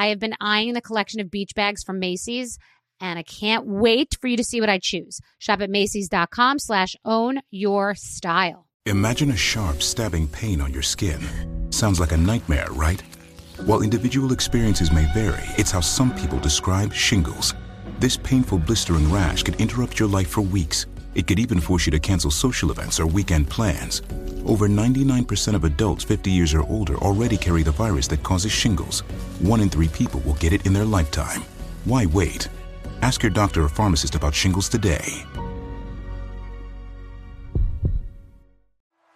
I have been eyeing the collection of beach bags from Macy's and I can't wait for you to see what I choose. Shop at Macy's.com slash own your style. Imagine a sharp, stabbing pain on your skin. Sounds like a nightmare, right? While individual experiences may vary, it's how some people describe shingles. This painful blistering rash could interrupt your life for weeks. It could even force you to cancel social events or weekend plans. Over 99% of adults 50 years or older already carry the virus that causes shingles. One in three people will get it in their lifetime. Why wait? Ask your doctor or pharmacist about shingles today.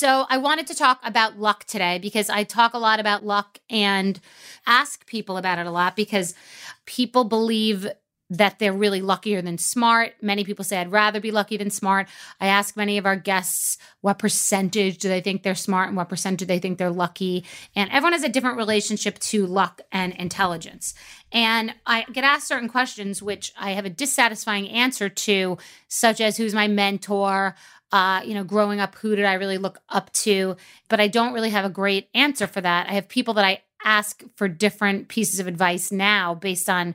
So, I wanted to talk about luck today because I talk a lot about luck and ask people about it a lot because people believe that they're really luckier than smart. Many people say, I'd rather be lucky than smart. I ask many of our guests what percentage do they think they're smart and what percentage do they think they're lucky. And everyone has a different relationship to luck and intelligence. And I get asked certain questions, which I have a dissatisfying answer to, such as who's my mentor? Uh, you know, growing up, who did I really look up to? But I don't really have a great answer for that. I have people that I ask for different pieces of advice now based on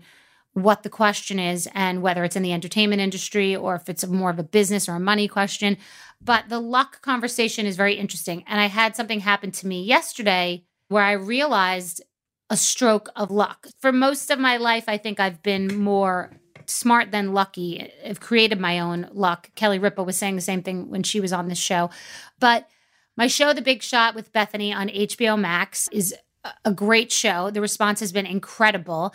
what the question is and whether it's in the entertainment industry or if it's more of a business or a money question. But the luck conversation is very interesting. And I had something happen to me yesterday where I realized a stroke of luck. For most of my life, I think I've been more smart than lucky. I've created my own luck. Kelly Ripa was saying the same thing when she was on this show. But my show, The Big Shot with Bethenny on HBO Max, is a great show. The response has been incredible.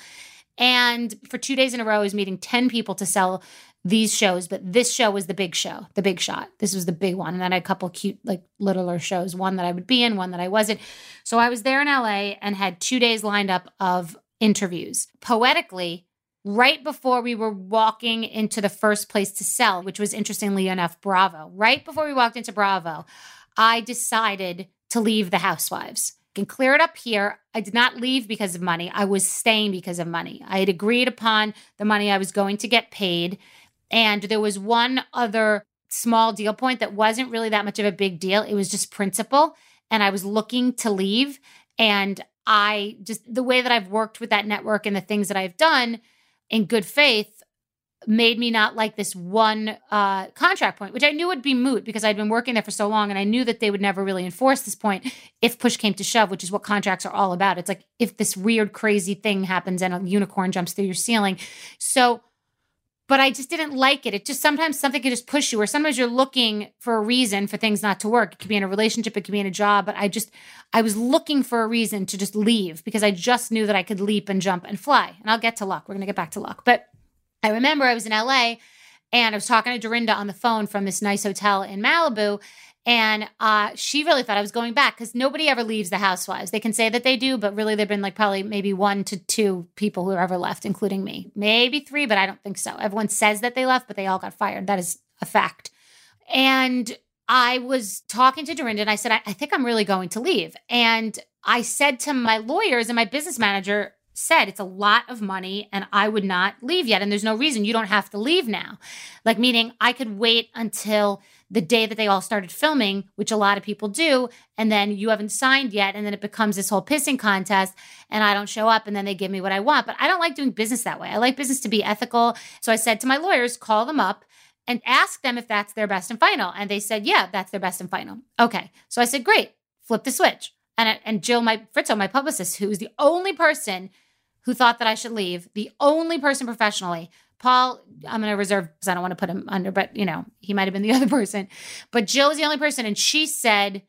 And for two days in a row, I was meeting 10 people to sell these shows, but this show was the big show, the big shot. This was the big one. And then I had a couple cute, like littler shows, one that I would be in, one that I wasn't. So I was there in LA and had two days lined up of interviews. Poetically, right before we were walking into the first place to sell, which was interestingly enough, Bravo. Right before we walked into Bravo, I decided to leave the housewives. I can clear it up here. I did not leave because of money. I was staying because of money. I had agreed upon the money I was going to get paid. And there was one other small deal point that wasn't really that much of a big deal. It was just principle. And I was looking to leave. And I just, the way that I've worked with that network and the things that I've done, in good faith made me not like this one uh, contract point, which I knew would be moot because I'd been working there for so long and I knew that they would never really enforce this point if push came to shove, which is what contracts are all about. It's like if this weird, crazy thing happens and a unicorn jumps through your ceiling. So but I just didn't like it. It just sometimes something could just push you, or sometimes you're looking for a reason for things not to work. It could be in a relationship, it could be in a job, but I just, I was looking for a reason to just leave because I just knew that I could leap and jump and fly. And I'll get to luck. We're going to get back to luck. But I remember I was in LA and I was talking to Dorinda on the phone from this nice hotel in Malibu. And uh, she really thought I was going back because nobody ever leaves the housewives. They can say that they do, but really, there've been like probably maybe one to two people who ever left, including me. Maybe three, but I don't think so. Everyone says that they left, but they all got fired. That is a fact. And I was talking to Dorinda and I said, I, I think I'm really going to leave. And I said to my lawyers and my business manager, said it's a lot of money and I would not leave yet. And there's no reason you don't have to leave now. Like, meaning I could wait until the day that they all started filming, which a lot of people do, and then you haven't signed yet, and then it becomes this whole pissing contest, and I don't show up, and then they give me what I want. But I don't like doing business that way. I like business to be ethical. So I said to my lawyers, call them up and ask them if that's their best and final. And they said, yeah, that's their best and final. Okay. So I said, great, flip the switch. And, and Jill, my Fritzo, my publicist, who is the only person who thought that I should leave, the only person professionally. Paul, I'm going to reserve because I don't want to put him under, but you know, he might have been the other person. But Jill was the only person. And she said,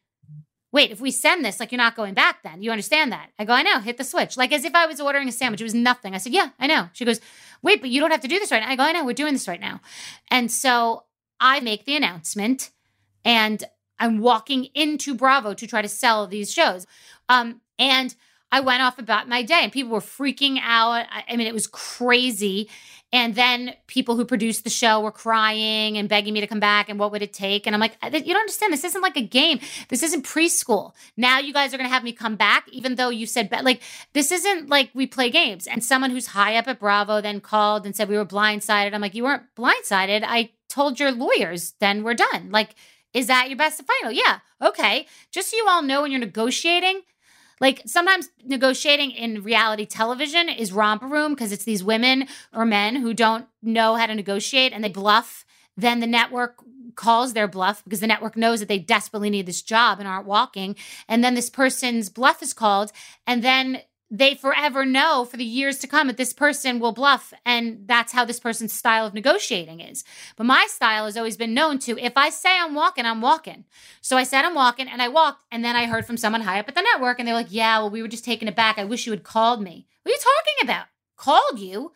Wait, if we send this, like you're not going back then. You understand that? I go, I know, hit the switch. Like as if I was ordering a sandwich. It was nothing. I said, Yeah, I know. She goes, Wait, but you don't have to do this right now. I go, I know, we're doing this right now. And so I make the announcement and I'm walking into Bravo to try to sell these shows. Um, and I went off about my day and people were freaking out. I, mean, it was crazy. And then people who produced the show were crying and begging me to come back and what would it take? And I'm like, you don't understand. This isn't like a game. This isn't preschool. Now you guys are going to have me come back, even though you said, like, this isn't like we play games. And someone who's high up at Bravo then called and said we were blindsided. I'm like, you weren't blindsided. I told your lawyers, then we're done. Like, is that your best and final? Yeah. Okay. Just so you all know when you're negotiating, like sometimes negotiating in reality television is romper room because it's these women or men who don't know how to negotiate and they bluff. Then the network calls their bluff because the network knows that they desperately need this job and aren't walking. And then this person's bluff is called. And then they forever know for the years to come that this person will bluff and that's how this person's style of negotiating is. But my style has always been known to if i say i'm walking i'm walking. So i said i'm walking and i walked and then i heard from someone high up at the network and they're like yeah well we were just taking it back i wish you had called me. What are you talking about? Called you?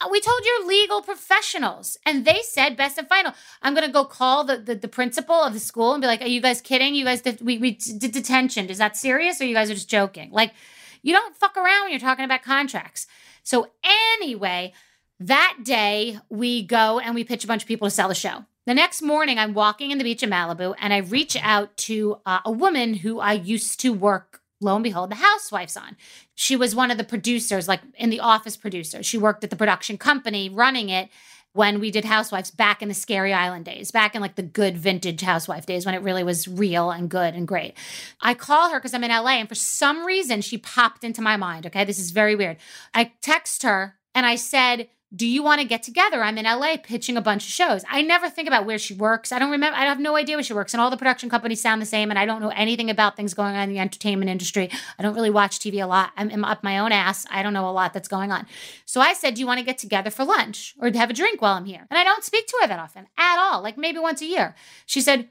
Uh, we told your legal professionals. And they said best and final i'm going to go call the, the, the principal of the school and be like are you guys kidding? You guys did, we, we did detention. Is that serious or you guys are just joking like you don't fuck around when you're talking about contracts. So, anyway, that day we go and we pitch a bunch of people to sell the show. The next morning, I'm walking in the beach in Malibu and I reach out to uh, a woman who I used to work, lo and behold, the Housewives on. She was one of the producers, like in the office producers. She worked at the production company running it when we did Housewives back in the Scary Island days, back in like the good vintage housewife days when it really was real and good and great. I call her because I'm in LA and for some reason she popped into my mind. Okay. This is very weird. I text her and I said, do you want to get together? I'm in LA pitching a bunch of shows. I never think about where she works. I don't remember. I have no idea where she works. And all the production companies sound the same. And I don't know anything about things going on in the entertainment industry. I don't really watch TV a lot. I'm, I'm up my own ass. I don't know a lot that's going on. So I said, Do you want to get together for lunch or have a drink while I'm here? And I don't speak to her that often at all, like maybe once a year. She said,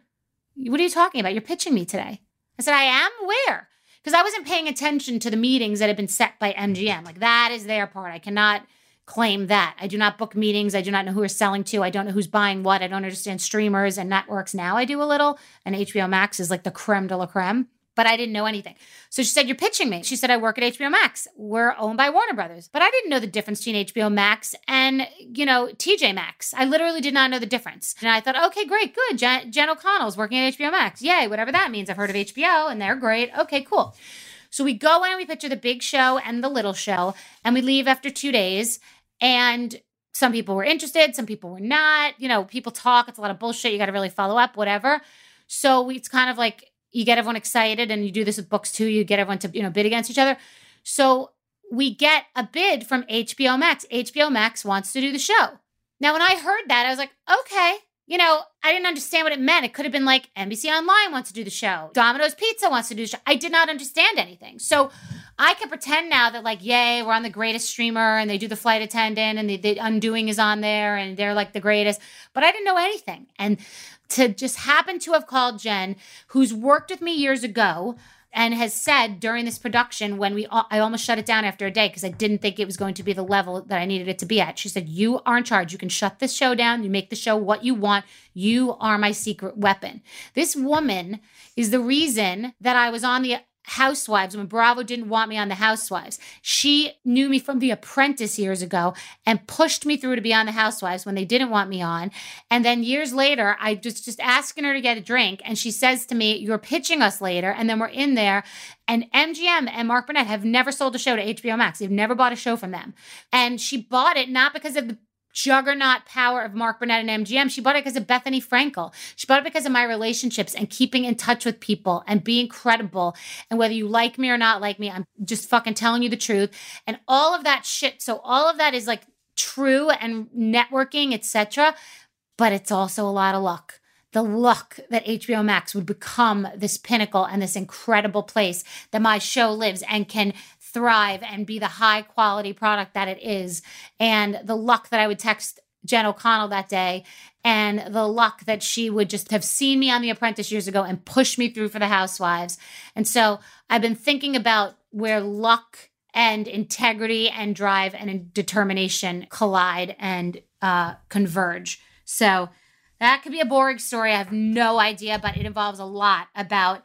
What are you talking about? You're pitching me today. I said, I am? Where? Because I wasn't paying attention to the meetings that had been set by MGM. Like that is their part. I cannot claim that. I do not book meetings. I do not know who we're selling to. I don't know who's buying what. I don't understand streamers and networks. Now I do a little, and HBO Max is like the creme de la creme. But I didn't know anything. So she said, You're pitching me. She said, I work at HBO Max. We're owned by Warner Brothers. But I didn't know the difference between HBO Max and, you know, TJ Maxx. I literally did not know the difference. And I thought, okay, great, good. Jen, Jen O'Connell's working at HBO Max. Yay, whatever that means. I've heard of HBO and they're great. Okay, cool. So we go in and we picture the big show and the little show, and we leave after two days. And some people were interested, some people were not. You know, people talk, it's a lot of bullshit. You got to really follow up, whatever. So it's kind of like you get everyone excited, and you do this with books too. You get everyone to, you know, bid against each other. So we get a bid from HBO Max. HBO Max wants to do the show. Now, when I heard that, I was like, okay, you know, I didn't understand what it meant. It could have been like NBC Online wants to do the show, Domino's Pizza wants to do the show. I did not understand anything. So I can pretend now that like, yay, we're on the greatest streamer and they do the flight attendant and the, the undoing is on there and they're like the greatest. But I didn't know anything. And to just happen to have called Jen, who's worked with me years ago, and has said during this production when we I almost shut it down after a day because I didn't think it was going to be the level that I needed it to be at. She said, "You are in charge. You can shut this show down. You make the show what you want. You are my secret weapon." This woman is the reason that I was on the Housewives when Bravo didn't want me on the Housewives. She knew me from The Apprentice years ago and pushed me through to be on the Housewives when they didn't want me on. And then years later, I just just asking her to get a drink, and she says to me, "You're pitching us later." And then we're in there, and MGM and Mark Burnett have never sold a show to HBO Max. They've never bought a show from them, and she bought it not because of the juggernaut power of Mark Burnett and MGM. She bought it because of Bethenny Frankel. She bought it because of my relationships and keeping in touch with people and being credible. And whether you like me or not like me, I'm just fucking telling you the truth. And all of that shit. So all of that is like true and networking, etc. But it's also a lot of luck. The luck that HBO Max would become this pinnacle and this incredible place that my show lives and can thrive and be the high quality product that it is. And the luck that I would text Jen O'Connell that day and the luck that she would just have seen me on The Apprentice years ago and push me through for the Housewives. And so I've been thinking about where luck and integrity and drive and determination collide and uh, converge. So that could be a boring story. I have no idea, but it involves a lot about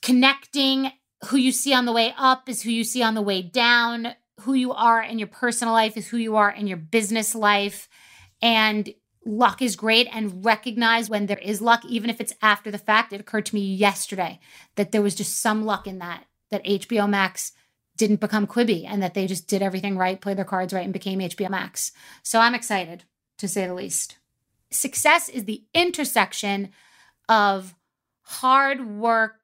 connecting who you see on the way up is who you see on the way down. Who you are in your personal life is who you are in your business life. And luck is great and recognize when there is luck, even if it's after the fact. It occurred to me yesterday that there was just some luck in that, that HBO Max didn't become Quibi and that they just did everything right, played their cards right, and became HBO Max. So I'm excited, to say the least. Success is the intersection of hard work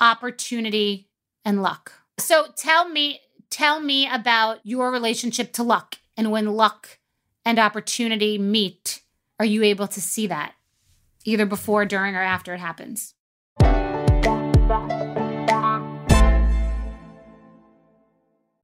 opportunity, and luck. So tell me, tell me about your relationship to luck and when luck and opportunity meet, are you able to see that either before, during, or after it happens?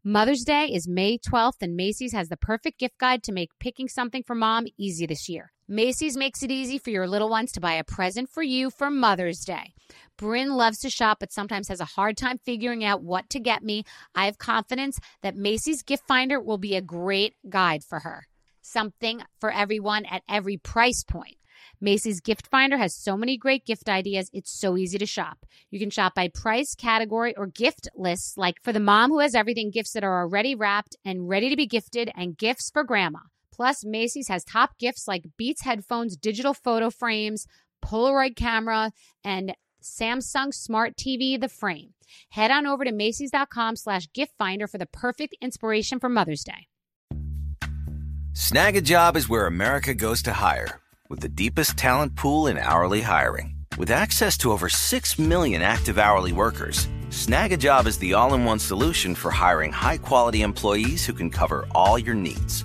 Mother's Day is May 12th, and Macy's has the perfect gift guide to make picking something for mom easy this year. Macy's makes it easy for your little ones to buy a present for you for Mother's Day. Bryn loves to shop, but sometimes has a hard time figuring out what to get me. I have confidence that Macy's Gift Finder will be a great guide for her. Something for everyone at every price point. Macy's Gift Finder has so many great gift ideas, it's so easy to shop. You can shop by price, category, or gift lists, like for the mom who has everything gifts that are already wrapped and ready to be gifted, and gifts for grandma. Plus, Macy's has top gifts like Beats headphones, digital photo frames, Polaroid camera, and Samsung Smart TV, the frame. Head on over to Macy's.com slash gift finder for the perfect inspiration for Mother's Day. Snagajob is where America goes to hire with the deepest talent pool in hourly hiring. With access to over 6 million active hourly workers, Snagajob is the all in one solution for hiring high quality employees who can cover all your needs.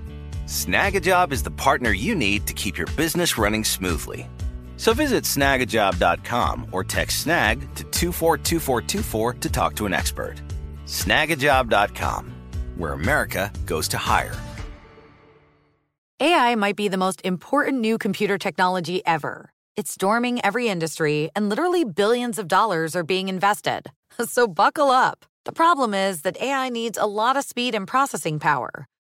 Snagajob is the partner you need to keep your business running smoothly. So visit snagajob.com or text snag to 242424 to talk to an expert. Snagajob.com, where America goes to hire. AI might be the most important new computer technology ever. It's storming every industry, and literally billions of dollars are being invested. So buckle up. The problem is that AI needs a lot of speed and processing power.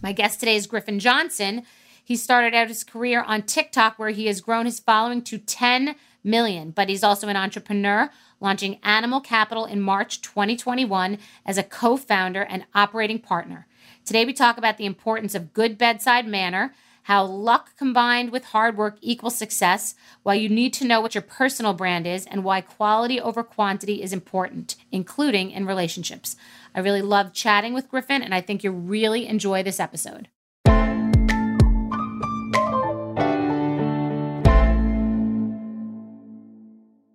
My guest today is Griffin Johnson. He started out his career on TikTok, where he has grown his following to 10 million, but he's also an entrepreneur, launching Animal Capital in March 2021 as a co founder and operating partner. Today, we talk about the importance of good bedside manner, how luck combined with hard work equals success, why you need to know what your personal brand is, and why quality over quantity is important, including in relationships. I really love chatting with Griffin, and I think you'll really enjoy this episode.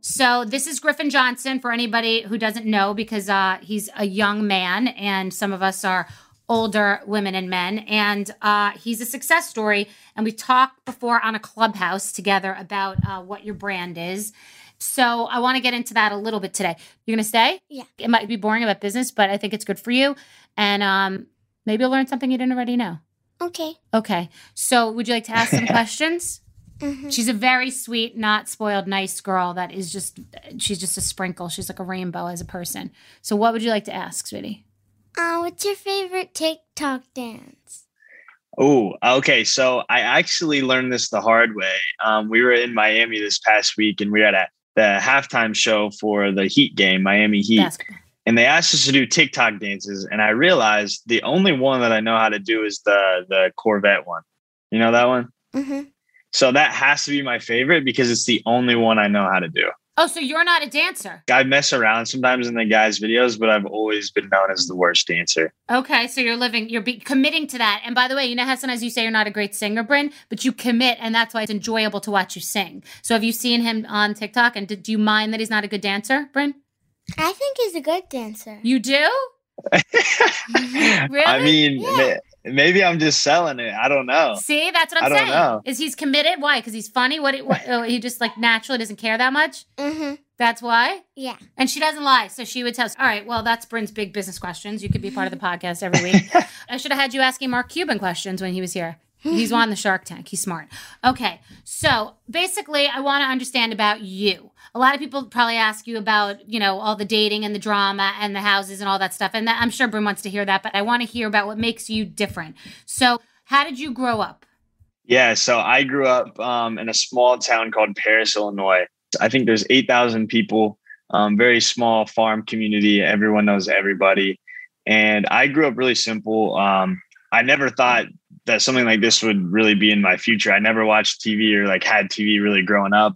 So this is Griffin Johnson for anybody who doesn't know, because uh, he's a young man, and some of us are older women and men, and uh, he's a success story. And we talked before on a clubhouse together about uh, what your brand is. So I want to get into that a little bit today. You're gonna stay? Yeah. It might be boring about business, but I think it's good for you, and um, maybe you'll learn something you didn't already know. Okay. Okay. So would you like to ask some questions? Mm-hmm. She's a very sweet, not spoiled, nice girl that is just, she's just a sprinkle. She's like a rainbow as a person. So, what would you like to ask, sweetie? Uh, what's your favorite TikTok dance? Oh, okay. So I actually learned this the hard way. Um, we were in Miami this past week, and we were at a, the halftime show for the Heat game, Miami Heat, Basketball. and they asked us to do TikTok dances. And I realized the only one that I know how to do is the the Corvette one. You know that one? Mm-hmm. So that has to be my favorite because it's the only one I know how to do. Oh, so you're not a dancer? I mess around sometimes in the guys' videos, but I've always been known as the worst dancer. Okay, so you're living, you're be- committing to that. And by the way, you know how sometimes you say you're not a great singer, Bryn, but you commit, and that's why it's enjoyable to watch you sing. So have you seen him on TikTok? And did, do you mind that he's not a good dancer, Bryn? I think he's a good dancer. You do? Really? I mean, Yeah. Ma- maybe I'm just selling it. I don't know. See, that's what I'm I don't saying. know. Is he's committed? Why? Because he's funny? What, what oh, he just like naturally doesn't care that much? Mm-hmm. That's why? Yeah. And she doesn't lie. So she would tell us, all right, well, that's Bryn's big business questions. You could be part of the podcast every week. I should have had you asking Mark Cuban questions when he was here. He's on the Shark Tank. He's smart. Okay. So basically, I want to understand about you. A lot of people probably ask you about, you know, all the dating and the drama and the houses and all that stuff. And that, I'm sure Bryn wants to hear that, but I want to hear about what makes you different. So, how did you grow up? Yeah, so I grew up um, in a small town called Paris, Illinois. I think there's 8,000 people, um, very small farm community. Everyone knows everybody. And I grew up really simple. Um, I never thought that something like this would really be in my future. I never watched TV or like had TV really growing up.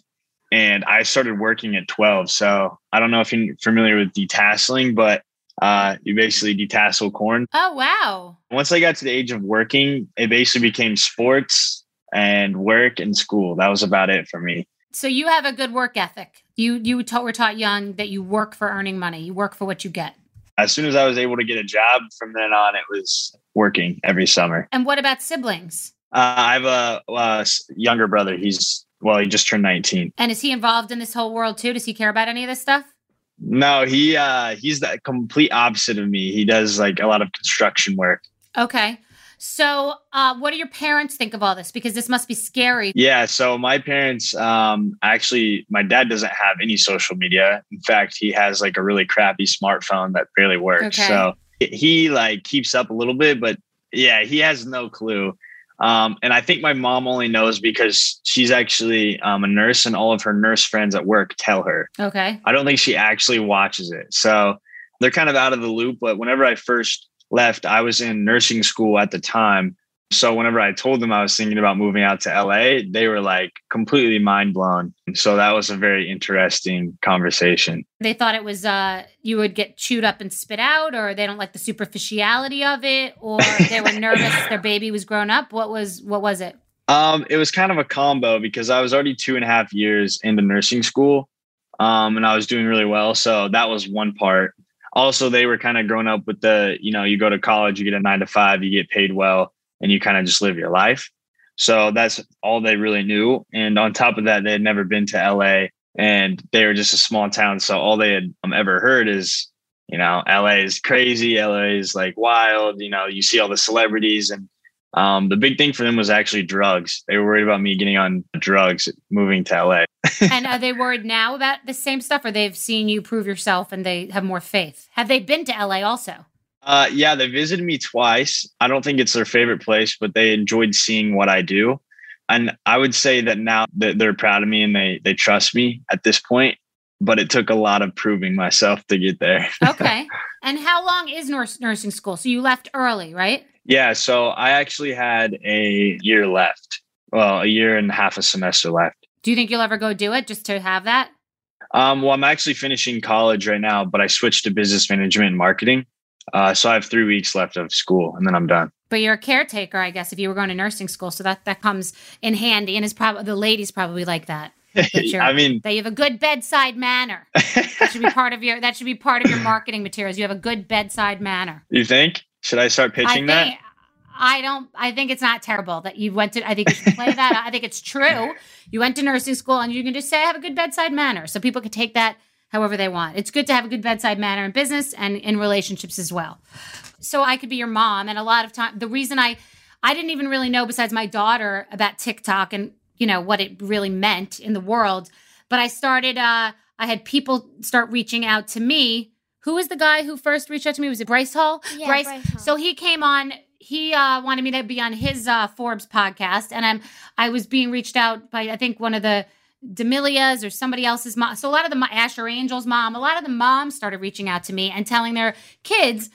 And I started working at 12. So I don't know if you're familiar with detasseling, but uh, you basically detassel corn Oh, wow. once I got to the age of working, it basically became sports and work and school. That was about it for me. So you have a good work ethic. You you ta- were taught young that you work for earning money. You work for what you get. As soon as I was able to get a job, from then on, it was working every summer. And what about siblings? Uh, I have a, uh younger brother. He's, well, he just turned 19. And is he involved in this whole world too? Does he care about any of this stuff? No, he uh, he's the complete opposite of me. He does like a lot of construction work. Okay. So, uh, what do your parents think of all this? Because this must be scary. Yeah. So my parents, um, actually, my dad doesn't have any social media. In fact, he has like a really crappy smartphone that barely works. Okay. So he like keeps up a little bit, but yeah, he has no clue. Um, and I think my mom only knows because she's actually um, a nurse, and all of her nurse friends at work tell her. Okay. I don't think she actually watches it. So they're kind of out of the loop. But whenever I first left, I was in nursing school at the time. So whenever I told them I was thinking about moving out to LA, they were like completely mind blown. So that was a very interesting conversation. They thought it was uh you would get chewed up and spit out, or they don't like the superficiality of it, or they were nervous their baby was grown up. What was what was it? Um, it was kind of a combo because I was already two and a half years into nursing school. Um, and I was doing really well. So that was one part. Also, they were kind of growing up with the, you know, you go to college, you get a nine to five, you get paid well and you kind of just live your life. So that's all they really knew. And on top of that, they had never been to LA and they were just a small town. So all they had um, ever heard is, you know, LA is crazy. LA is like wild. You know, you see all the celebrities. And um, the big thing for them was actually drugs. They were worried about me getting on drugs moving to LA. and are they worried now about the same stuff or they've seen you prove yourself and they have more faith? Have they been to LA also? Uh, yeah, they visited me twice. I don't think it's their favorite place, but they enjoyed seeing what I do. And I would say that now that they're proud of me and they they trust me at this point. But it took a lot of proving myself to get there. okay. And how long is nurse, nursing school? So you left early, right? Yeah. So I actually had a year left. Well, a year and a half a semester left. Do you think you'll ever go do it just to have that? Um, well, I'm actually finishing college right now, but I switched to business management and marketing. Uh, so I have three weeks left of school and then I'm done. But you're a caretaker, I guess, if you were going to nursing school. So that, that comes in handy. And it's probably the ladies probably like that. I mean, that you have a good bedside manner. that should be part of your that should be part of your marketing materials. You have a good bedside manner. You think? Should I start pitching I think, that? I don't. I think it's not terrible that you went to. I think you should play that. I think it's true. You went to nursing school, and you can just say, "I have a good bedside manner," so people could take that however they want. It's good to have a good bedside manner in business and in relationships as well. So I could be your mom, and a lot of time, the reason I I didn't even really know besides my daughter about TikTok and you know what it really meant in the world, but I started. uh I had people start reaching out to me. Who was the guy who first reached out to me? Was it Bryce Hall? Yeah, Bryce. Bryce Hall. So he came on he uh, wanted me to be on his uh, Forbes podcast, and I'm I was being reached out by I think one of the D'Amelio's or somebody else's mom. So a lot of the Asher Angel's mom, a lot of the moms started reaching out to me and telling their kids,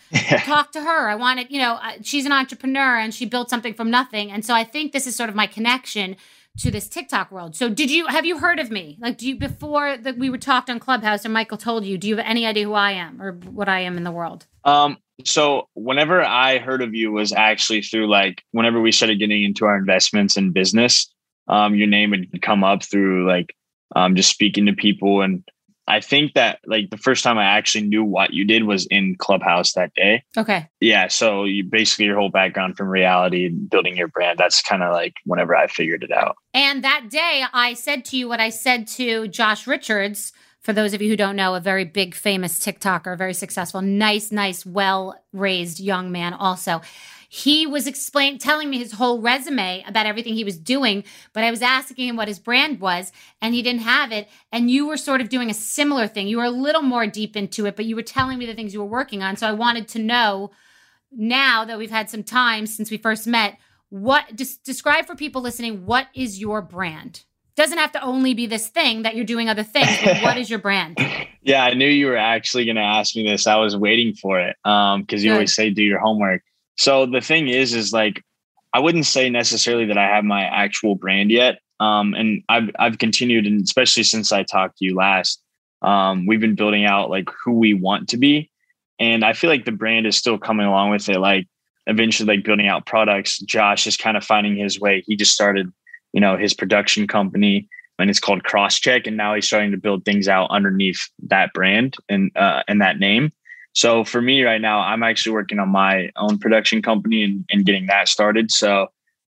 talk to her. I wanted, you know, uh, she's an entrepreneur and she built something from nothing. And so I think this is sort of my connection to this TikTok world. So did you have you heard of me? Like do you before that we were talked on Clubhouse and Michael told you, do you have any idea who I am or what I am in the world? Um so whenever I heard of you was actually through like whenever we started getting into our investments and business um, your name would come up through like um, just speaking to people. And I think that like the first time I actually knew what you did was in Clubhouse that day. Okay. Yeah. So you basically your whole background from reality and building your brand. That's kind of like whenever I figured it out. And that day I said to you what I said to Josh Richards. For those of you who don't know, a very big, famous TikToker, very successful, nice, nice, well raised young man, also he was explaining telling me his whole resume about everything he was doing but i was asking him what his brand was and he didn't have it and you were sort of doing a similar thing. You were a little more deep into it but you were telling me the things you were working on so i wanted to know now that we've had some time since we first met what just describe for people listening what is your brand? Doesn't have to only be this thing that you're doing other things but what is your brand? Yeah i knew you were actually going to ask me this. I was waiting for it um because you always say do your homework so the thing is, is like I wouldn't say necessarily that I have my actual brand yet. Um, and I've I've continued, and especially since I talked to you last, um, we've been building out like who we want to be, and I feel like the brand is still coming along with it. Like eventually, like building out products. Josh is kind of finding his way. He just started, you know, his production company, and it's called Crosscheck, and now he's starting to build things out underneath that brand and uh, and that name. So for me right now, I'm actually working on my own production company and, and getting that started. So,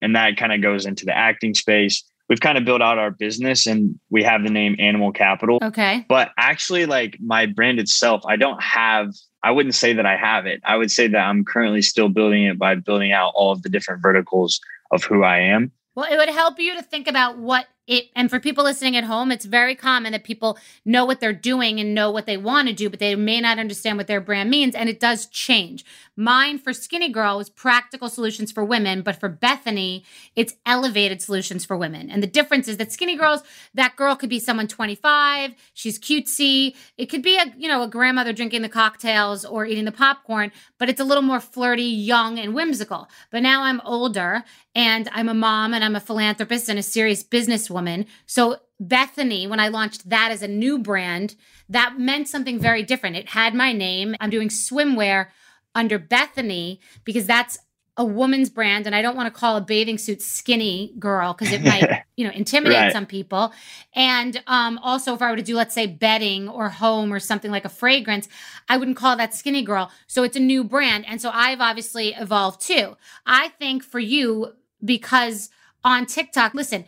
and that kind of goes into the acting space. We've kind of built out our business and we have the name Animal Capital. Okay. But actually, like my brand itself, I don't have, I wouldn't say that I have it. I would say that I'm currently still building it by building out all of the different verticals of who I am. Well, it would help you to think about what it and for people listening at home, it's very common that people know what they're doing and know what they want to do, but they may not understand what their brand means. And it does change. Mine for Skinny Girl was practical solutions for women, but for Bethenny it's elevated solutions for women. And the difference is that Skinny Girls, that girl could be someone 25, she's cutesy. It could be a, you know, a grandmother drinking the cocktails or eating the popcorn, but it's a little more flirty, young, and whimsical. But now I'm older and I'm a mom and I'm a philanthropist and a serious businesswoman. So Bethenny, when I launched that as a new brand, that meant something very different. It had my name. I'm doing swimwear under Bethenny because that's a woman's brand and I don't want to call a bathing suit skinny girl because it might, you know, intimidate right. some people. And um, also if I were to do, let's say, bedding or home or something like a fragrance, I wouldn't call that skinny girl. So it's a new brand. And so I've obviously evolved too. I think for you, because on TikTok, listen,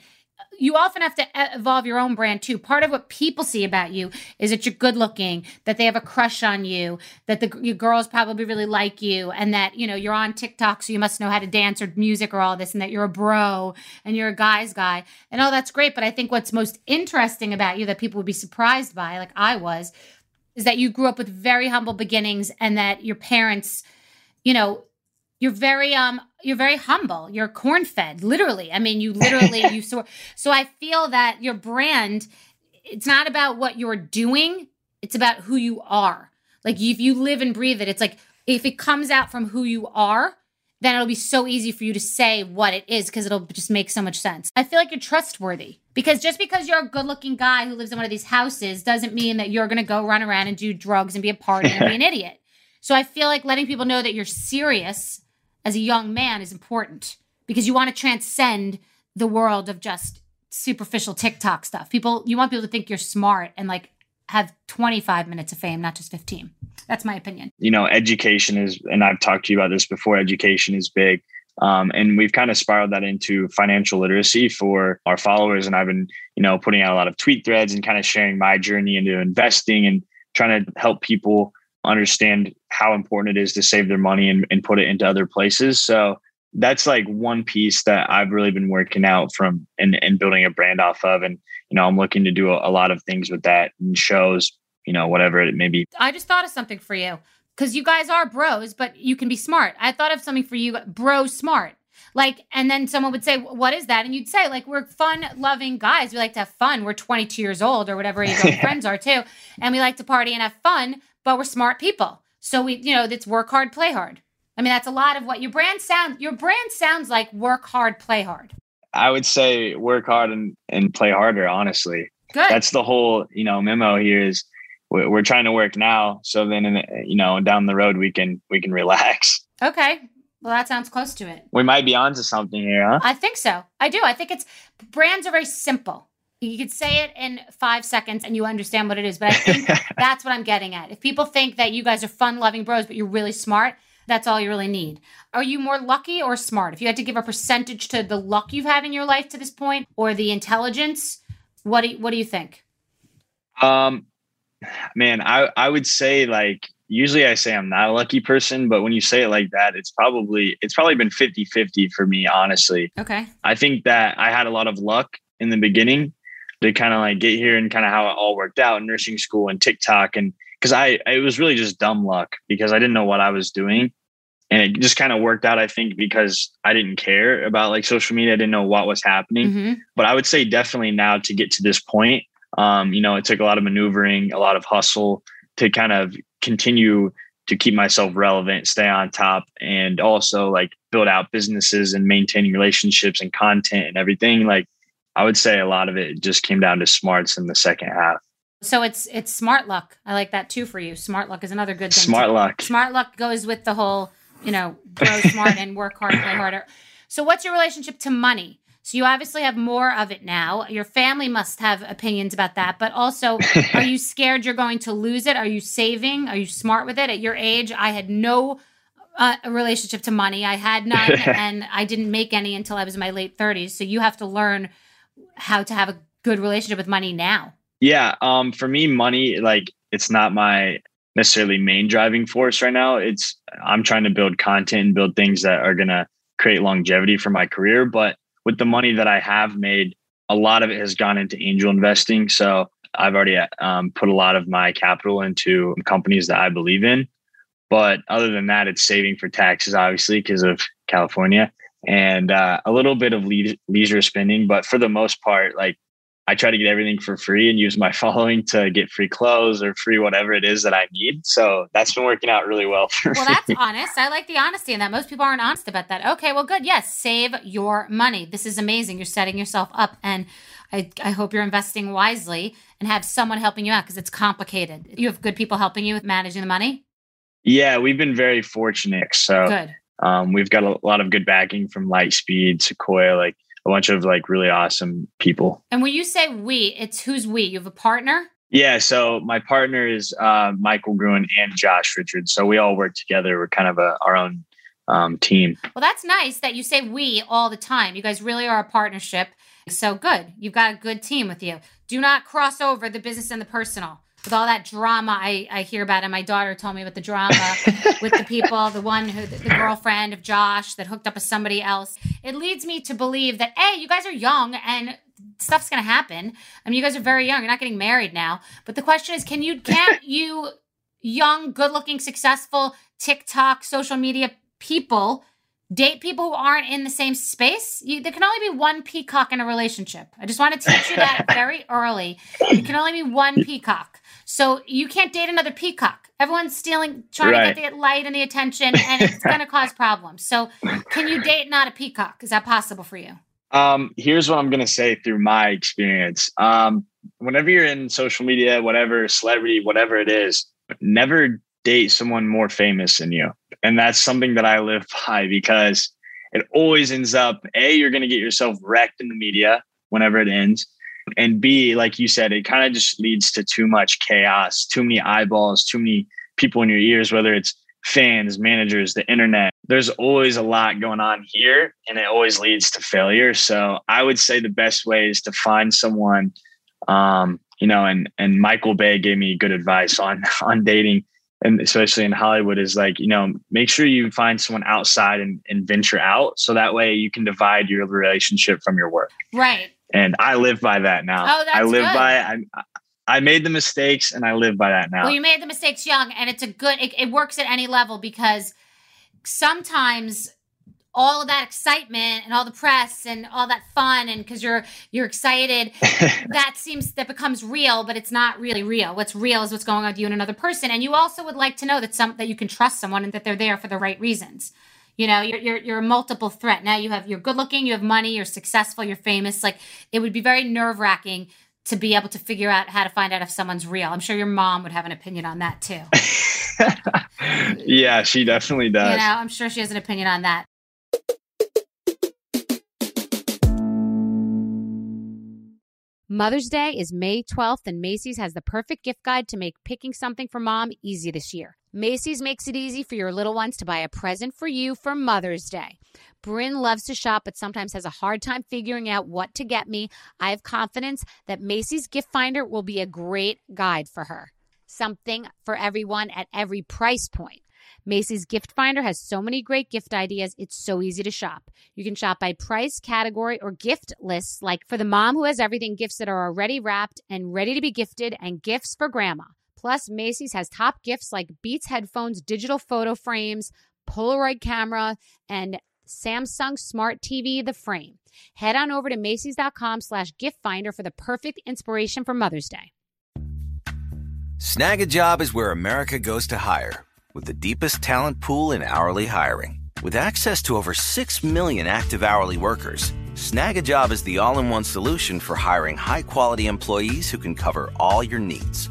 you often have to evolve your own brand too. Part of what people see about you is that you're good looking, that they have a crush on you, that the your girls probably really like you, and that you know you're on TikTok, so you must know how to dance or music or all this, and that you're a bro and you're a guy's guy, and all that's great. But I think what's most interesting about you that people would be surprised by, like I was, is that you grew up with very humble beginnings, and that your parents, you know, you're very um you're very humble. You're corn fed literally. I mean you literally you so so i feel that your brand it's not about what you're doing it's about who you are. Like if you live and breathe it it's like if it comes out from who you are then it'll be so easy for you to say what it is because it'll just make so much sense. I feel like you're trustworthy because just because you're a good looking guy who lives in one of these houses doesn't mean that you're going to go run around and do drugs and be a party and be an idiot. So i feel like letting people know that you're serious as a young man is important because you want to transcend the world of just superficial TikTok stuff. People, you want people to think you're smart and like have 25 minutes of fame, not just 15. That's my opinion. You know, education is, and I've talked to you about this before, education is big. Um, and we've kind of spiraled that into financial literacy for our followers. And I've been, you know, putting out a lot of tweet threads and kind of sharing my journey into investing and trying to help people understand how important it is to save their money and, and put it into other places. So that's like one piece that I've really been working out from and, and building a brand off of. And, you know, I'm looking to do a, a lot of things with that and shows, you know, whatever it may be. I just thought of something for you because you guys are bros, but you can be smart. I thought of something for you, bro smart. Like, and then someone would say, What is that? And you'd say, like, we're fun loving guys. We like to have fun. We're 22 years old or whatever your friends are too. And we like to party and have fun, but we're smart people. So we, you know, it's work hard, play hard. I mean, that's a lot of what your brand sound. Your brand sounds like work hard, play hard. I would say work hard and, and play harder. Honestly, good. That's the whole you know memo here is we're, we're trying to work now, so then in, you know down the road we can we can relax. Okay, well that sounds close to it. We might be onto something here, huh? I think so. I do. I think it's brands are very simple you could say it in five seconds and you understand what it is. But I think that's what I'm getting at. If people think that you guys are fun loving bros, but you're really smart, that's all you really need. Are you more lucky or smart? If you had to give a percentage to the luck you've had in your life to this point or the intelligence, what do you, what do you think? Um, man, I, I would say like, usually I say I'm not a lucky person, but when you say it like that, it's probably, it's probably been 50 50 for me, honestly. Okay. I think that I had a lot of luck in the beginning to kind of like get here and kind of how it all worked out nursing school and TikTok and because I it was really just dumb luck because I didn't know what I was doing. And it just kind of worked out I think because I didn't care about like social media. I didn't know what was happening. Mm-hmm. but I would say definitely now to get to this point um you know it took a lot of maneuvering a lot of hustle to kind of continue to keep myself relevant stay on top and also like build out businesses and maintaining relationships and content and everything. Like I would say a lot of it just came down to smarts in the second half. So it's it's smart luck. I like that too for you. Smart luck is another good thing. Smart too. luck. Smart luck goes with the whole, you know, grow smart and work hard, play harder. So what's your relationship to money? So you obviously have more of it now. Your family must have opinions about that, but also are you scared you're going to lose it? Are you saving? Are you smart with it? At your age, I had no uh, relationship to money. I had none and I didn't make any until I was in my late 30s. So you have to learn how to have a good relationship with money now? Yeah, um, for me, money like it's not my necessarily main driving force right now. It's I'm trying to build content and build things that are gonna create longevity for my career. But with the money that I have made, a lot of it has gone into angel investing. So I've already um, put a lot of my capital into companies that I believe in. But other than that, it's saving for taxes, obviously, because of California, and uh, a little bit of leisure spending. But for the most part, like I try to get everything for free and use my following to get free clothes or free whatever it is that I need. So that's been working out really well for well, me. Well, that's honest. I like the honesty in that. Most people aren't honest about that. Okay, well, good. Yes, save your money. This is amazing. You're setting yourself up, and I, I hope you're investing wisely and have someone helping you out because it's complicated. You have good people helping you with managing the money. Yeah, we've been very fortunate. So good. Um, we've got a lot of good backing from Lightspeed, Sequoia, like a bunch of like really awesome people. And when you say we, it's who's we? You have a partner? Yeah. So my partner is uh, Michael Gruen and Josh Richards. So we all work together. We're kind of a, our own um, team. Well, that's nice that you say we all the time. You guys really are a partnership. So good. You've got a good team with you. Do not cross over the business and the personal with all that drama I, I hear about. And my daughter told me about the drama with the people, the one who, the, the girlfriend of Josh that hooked up with somebody else. It leads me to believe that, hey, you guys are young and stuff's going to happen. I mean, you guys are very young. You're not getting married now. But the question is, can you, can't you, young, good looking, successful TikTok, social media people, date people who aren't in the same space. You, there can only be one peacock in a relationship. I just want to teach you that very early. You can only be one peacock. So you can't date another peacock. Everyone's stealing, trying right. to get the light and the attention, and it's going to cause problems. So, can you date not a peacock? Is that possible for you? Um, here's what I'm going to say through my experience. Um, whenever you're in social media, whatever celebrity, whatever it is, never date someone more famous than you. And that's something that I live by because it always ends up A, you're going to get yourself wrecked in the media whenever it ends and B, like you said, it kind of just leads to too much chaos, too many eyeballs, too many people in your ears, whether it's fans, managers, the internet. There's always a lot going on here and it always leads to failure. So I would say the best way is to find someone, um, you know, and, and Michael Bay gave me good advice on, on dating and especially in Hollywood is like, you know, make sure you find someone outside and, and venture out. So that way you can divide your relationship from your work. Right and I live by that now. Oh, that's I live good. by I I made the mistakes and I live by that now. Well, you made the mistakes young, and it's a good. It, it works at any level because sometimes all of that excitement and all the press and all that fun and because you're you're excited that seems that becomes real but it's not really real what's real is what's going on with you and another person and you also would like to know that some that you can trust someone and that they're there for the right reasons you know, you're, you're, you're a multiple threat. Now you have, you're good looking, you have money, you're successful, you're famous. Like it would be very nerve wracking to be able to figure out how to find out if someone's real. I'm sure your mom would have an opinion on that too. yeah, she definitely does. You know, I'm sure she has an opinion on that. Mother's Day is May 12th, and Macy's has the perfect gift guide to make picking something for mom easy this year. Macy's makes it easy for your little ones to buy a present for you for Mother's Day. Bryn loves to shop, but sometimes has a hard time figuring out what to get me. I have confidence that Macy's Gift Finder will be a great guide for her. Something for everyone at every price point. Macy's Gift Finder has so many great gift ideas, it's so easy to shop. You can shop by price, category, or gift lists, like for the mom who has everything, gifts that are already wrapped and ready to be gifted, and gifts for grandma. Plus, Macy's has top gifts like Beats headphones, digital photo frames, Polaroid camera, and Samsung Smart TV The Frame. Head on over to Macy's.com slash gift finder for the perfect inspiration for Mother's Day. Snagajob is where America goes to hire, with the deepest talent pool in hourly hiring. With access to over 6 million active hourly workers, Snagajob is the all in one solution for hiring high quality employees who can cover all your needs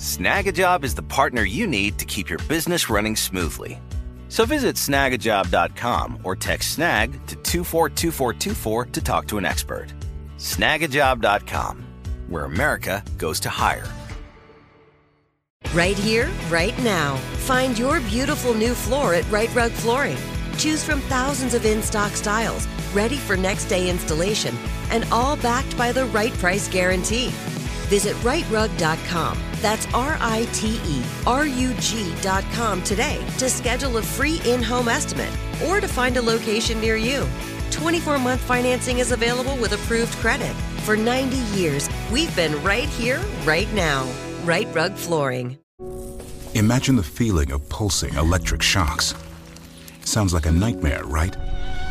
Snagajob is the partner you need to keep your business running smoothly. So visit snagajob.com or text snag to 242424 to talk to an expert. Snagajob.com, where America goes to hire. Right here, right now. Find your beautiful new floor at Rite Rug Flooring. Choose from thousands of in stock styles, ready for next day installation, and all backed by the right price guarantee. Visit riterug.com. That's R I T E R U G.com today to schedule a free in home estimate or to find a location near you. 24 month financing is available with approved credit. For 90 years, we've been right here, right now. Rite Rug Flooring. Imagine the feeling of pulsing electric shocks. Sounds like a nightmare, right?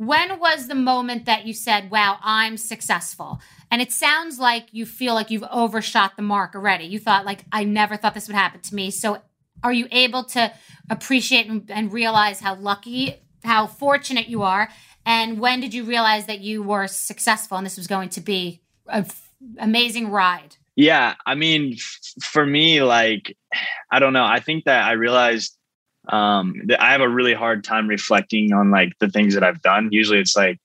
when was the moment that you said, wow, I'm successful? And it sounds like you feel like you've overshot the mark already. You thought, like, I never thought this would happen to me. So, are you able to appreciate and, and realize how lucky, how fortunate you are? And when did you realize that you were successful and this was going to be an f- amazing ride? Yeah, I mean, f- for me, like, I don't know. I think that I realized um, that I have a really hard time reflecting on like the things that I've done. Usually, it's like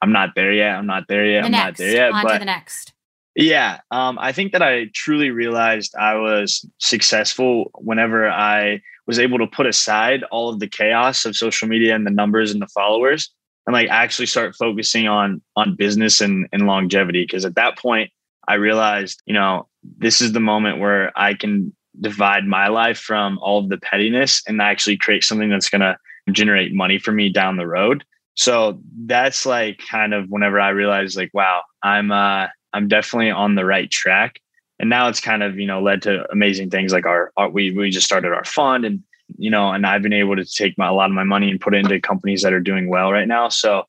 I'm not there yet. I'm not there yet. The I'm next, not there yet. on but the next. yeah, um, I think that I truly realized I was successful whenever I was able to put aside all of the chaos of social media and the numbers and the followers and like actually start focusing on on business and, and longevity. Because at that point, I realized, you know, this is the moment where I can divide my life from all of the pettiness and actually create something that's going to generate money for me down the road. So that's like kind of whenever I realized like, wow, I'm, uh, I'm definitely on the right track. And now it's kind of, you know, led to amazing things like our, our we, we just started our fund and, you know, and I've been able to take my, a lot of my money and put it into companies that are doing well right now. So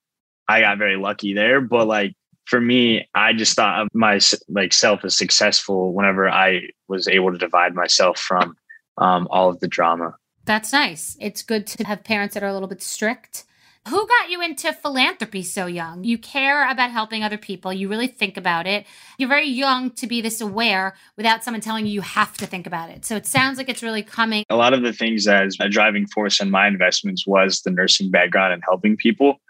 I got very lucky there, but like for me, I just thought of my like self as successful whenever I was able to divide myself from um, all of the drama. That's nice. It's good to have parents that are a little bit strict. Who got you into philanthropy so young? You care about helping other people. You really think about it. You're very young to be this aware without someone telling you you have to think about it. So it sounds like it's really coming. A lot of the things as a driving force in my investments was the nursing background and helping people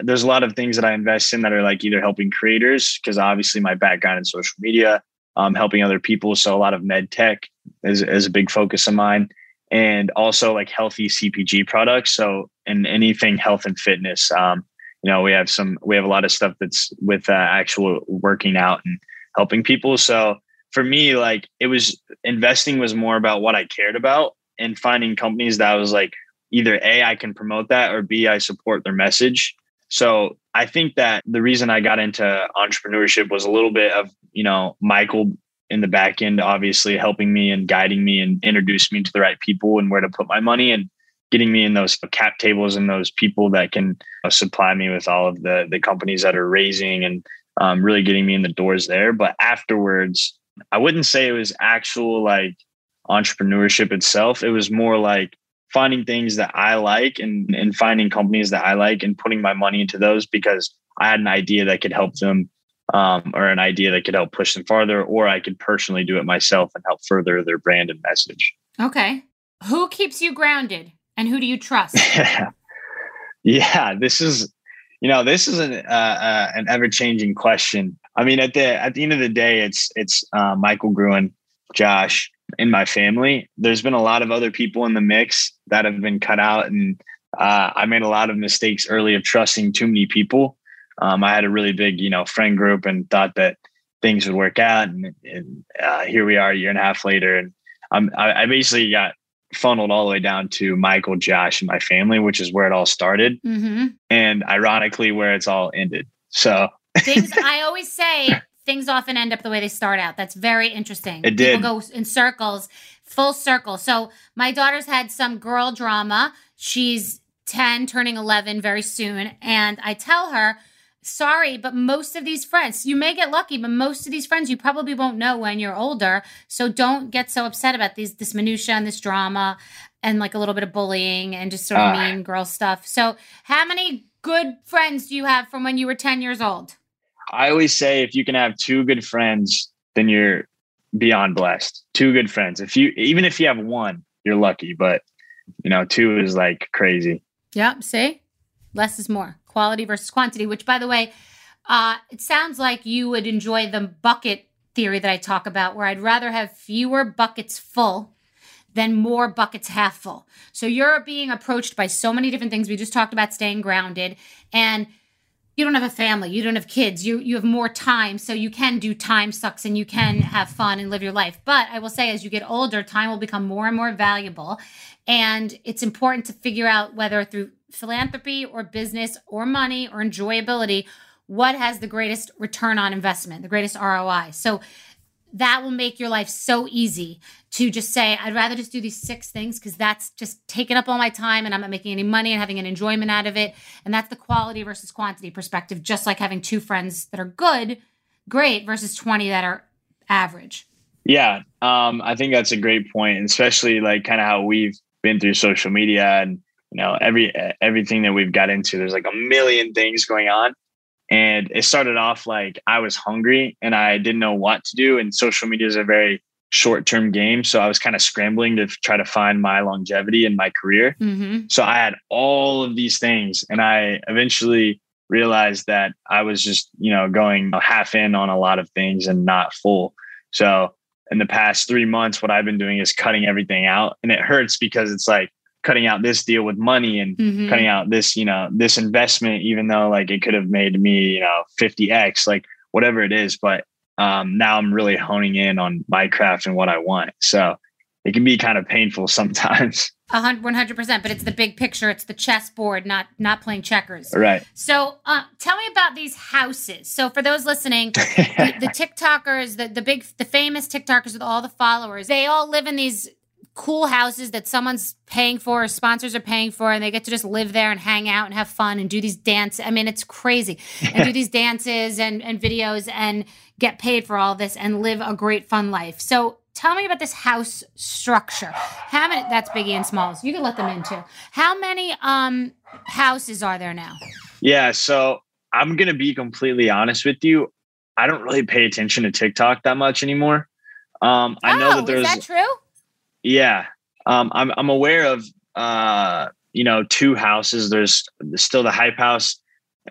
there's a lot of things that I invest in that are like either helping creators, because obviously my background in social media, um, helping other people. So a lot of med tech is, is a big focus of mine. And also like healthy CPG products. So in anything health and fitness, um, you know, we have some, we have a lot of stuff that's with uh, actual working out and helping people. So for me, like it was investing was more about what I cared about and finding companies that was like either A, I can promote that or B, I support their message. So I think that the reason I got into entrepreneurship was a little bit of, you know, Michael in the back end, obviously helping me and guiding me and introduce me to the right people and where to put my money and getting me in those cap tables and those people that can supply me with all of the, the companies that are raising and um, really getting me in the doors there. But afterwards, I wouldn't say it was actual like entrepreneurship itself. It was more like finding things that I like and, and finding companies that I like and putting my money into those because I had an idea that could help them um, or an idea that could help push them farther, or I could personally do it myself and help further their brand and message. Okay. Who keeps you grounded and who do you trust? yeah, this is, you know, this is an, uh, uh, an ever changing question. I mean, at the, at the end of the day, it's, it's uh, Michael Gruen, Josh, in my family. There's been a lot of other people in the mix that have been cut out, and uh, I made a lot of mistakes early of trusting too many people. Um, I had a really big, you know, friend group and thought that things would work out, and, and uh, here we are a year and a half later, and I'm, I, I basically got funneled all the way down to Michael, Josh, and my family, which is where it all started, mm-hmm. and ironically, where it's all ended. So things I always say things often end up the way they start out. That's very interesting. It did. People go in circles, full circle. So my daughter's had some girl drama. She's 10, turning 11 very soon. And I tell her, sorry, but most of these friends, you may get lucky, but most of these friends you probably won't know when you're older. So don't get so upset about these this minutia and this drama and like a little bit of bullying and just sort of uh, mean girl stuff. So how many good friends do you have from when you were 10 years old? I always say if you can have two good friends, then you're beyond blessed. Two good friends. If you even if you have one, you're lucky, but you know, two is like crazy. Yep, see? Less is more. Quality versus quantity, which by the way, uh, it sounds like you would enjoy the bucket theory that I talk about, where I'd rather have fewer buckets full than more buckets half full. So you're being approached by so many different things. We just talked about staying grounded and you don't have a family, you don't have kids, you you have more time, so you can do time sucks and you can have fun and live your life. But I will say as you get older, time will become more and more valuable. And it's important to figure out whether through philanthropy or business or money or enjoyability, what has the greatest return on investment, the greatest ROI. So that will make your life so easy to just say, I'd rather just do these six things because that's just taking up all my time and I'm not making any money and having an enjoyment out of it. And that's the quality versus quantity perspective, just like having two friends that are good, great, versus 20 that are average. Yeah. Um, I think that's a great point, especially like kind of how we've been through social media and you know every everything that we've got into there's like a million things going on and it started off like i was hungry and i didn't know what to do. And social media is a very short term game. So i was kind of scrambling to try to find my longevity in my career. Mm-hmm. so i had all of these things and i eventually realized that i was just you know going half in on a lot of things and not full. So in the past three months what i've been doing is cutting everything out. And it hurts because it's like cutting out this deal with money and mm-hmm. cutting out this, you know, this investment, even though like it could have made me, you know, 50x, like whatever it is. But um, now I'm really honing in on my craft and what I want. So it can be kind of painful sometimes. One hundred percent, but it's the big picture. It's the chessboard, not not playing checkers. Right. So, uh, tell me about these houses. So, for those listening, the, the TikTokers, the the big, the famous TikTokers with all the followers, they all live in these cool houses that someone's paying for or sponsors are paying for and they get to just live there and hang out and have fun and do these dances. I mean, it's crazy. And do these dances and, and videos and get paid for all this and live a great fun life. So tell me about this house structure. How many that's Biggie and Smalls. You can let them in too. How many um houses are there now? Yeah, so I'm gonna be completely honest with you. I don't really pay attention to TikTok that much anymore. Um, I oh, know that there's is that true? Yeah, um, I'm I'm aware of uh, you know two houses. There's still the hype house,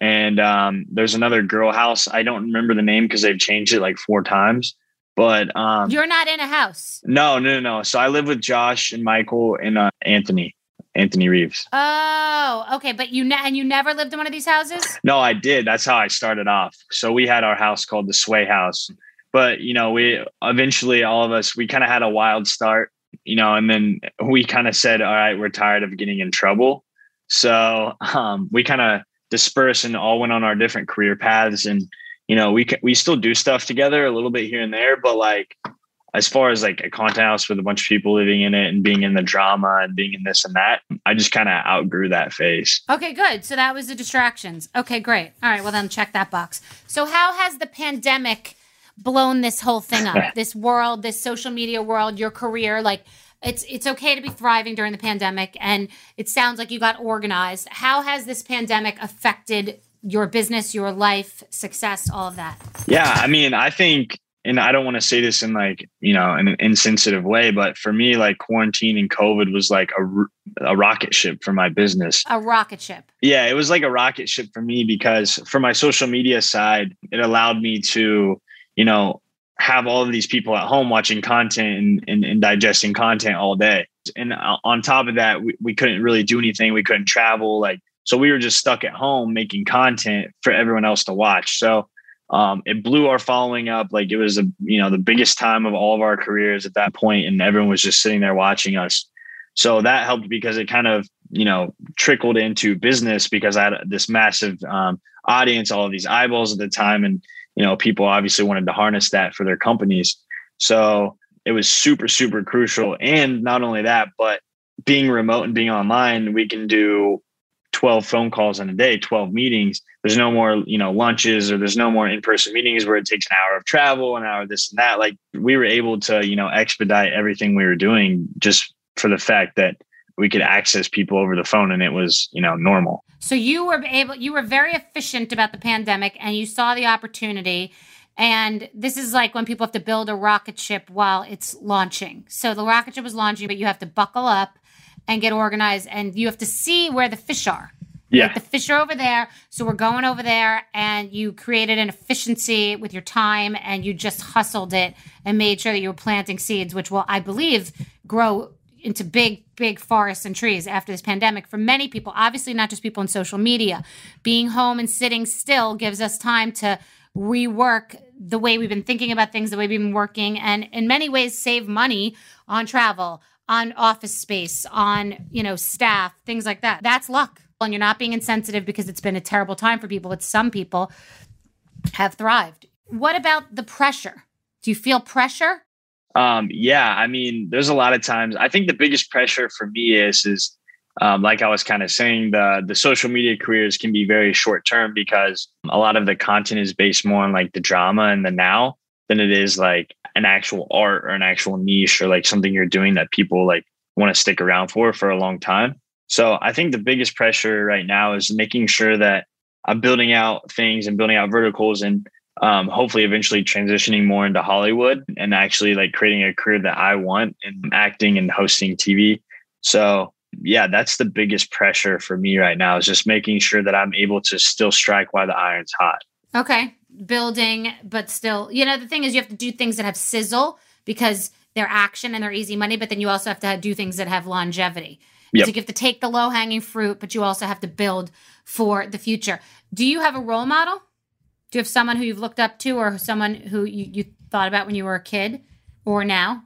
and um, there's another girl house. I don't remember the name because they've changed it like four times. But um, you're not in a house. No, no, no. So I live with Josh and Michael and uh, Anthony. Anthony Reeves. Oh, okay. But you ne- and you never lived in one of these houses? No, I did. That's how I started off. So we had our house called the Sway House. But you know, we eventually all of us we kind of had a wild start you know, and then we kind of said, all right, we're tired of getting in trouble. So um, we kind of dispersed and all went on our different career paths. And, you know, we, we still do stuff together a little bit here and there, but like, as far as like a content house with a bunch of people living in it and being in the drama and being in this and that, I just kind of outgrew that phase. Okay, good. So that was the distractions. Okay, great. All right, well then check that box. So how has the pandemic blown this whole thing up. this world, this social media world, your career, like it's it's okay to be thriving during the pandemic and it sounds like you got organized. How has this pandemic affected your business, your life, success, all of that? Yeah, I mean, I think and I don't want to say this in like, you know, an insensitive way, but for me, like quarantine and COVID was like a, a rocket ship for my business. A rocket ship. Yeah, it was like a rocket ship for me because for my social media side, it allowed me to you know, have all of these people at home watching content and, and, and digesting content all day. And on top of that, we, we couldn't really do anything. We couldn't travel. Like, so we were just stuck at home making content for everyone else to watch. So um, it blew our following up. Like it was a, you know, the biggest time of all of our careers at that point, and everyone was just sitting there watching us. So that helped because it kind of, you know, trickled into business because I had this massive um, audience, all of these eyeballs at the time, and you know, people obviously wanted to harness that for their companies. So it was super, super crucial. And not only that, but being remote and being online, we can do 12 phone calls in a day, 12 meetings. There's no more, you know, lunches or there's no more in-person meetings where it takes an hour of travel, an hour of this and that. Like we were able to, you know, expedite everything we were doing just for the fact that we could access people over the phone and it was, you know, normal. So you were able you were very efficient about the pandemic and you saw the opportunity and this is like when people have to build a rocket ship while it's launching. So the rocket ship was launching, but you have to buckle up and get organized and you have to see where the fish are. Yeah. Like the fish are over there. So we're going over there and you created an efficiency with your time and you just hustled it and made sure that you were planting seeds, which will, I believe, grow into big, big forests and trees after this pandemic for many people. Obviously, not just people on social media. Being home and sitting still gives us time to rework the way we've been thinking about things, the way we've been working, and in many ways save money on travel, on office space, on, you know, staff, things like that. That's luck. And you're not being insensitive because it's been a terrible time for people, but some people have thrived. What about the pressure? Do you feel pressure? Um, yeah, I mean, there's a lot of times. I think the biggest pressure for me is is um, like I was kind of saying, the the social media careers can be very short term because a lot of the content is based more on like the drama and the now than it is like an actual art or an actual niche or like something you're doing that people like want to stick around for for a long time. So I think the biggest pressure right now is making sure that I'm building out things and building out verticals and um, hopefully eventually transitioning more into Hollywood and actually like creating a career that I want in acting and hosting TV. So yeah, that's the biggest pressure for me right now is just making sure that I'm able to still strike while the iron's hot. Okay. Building, but still, you know, the thing is you have to do things that have sizzle because they're action and they're easy money, but then you also have to do things that have longevity. Yep. So you have to take the low hanging fruit, but you also have to build for the future. Do you have a role model? You have someone who you've looked up to or someone who you, you thought about when you were a kid or now?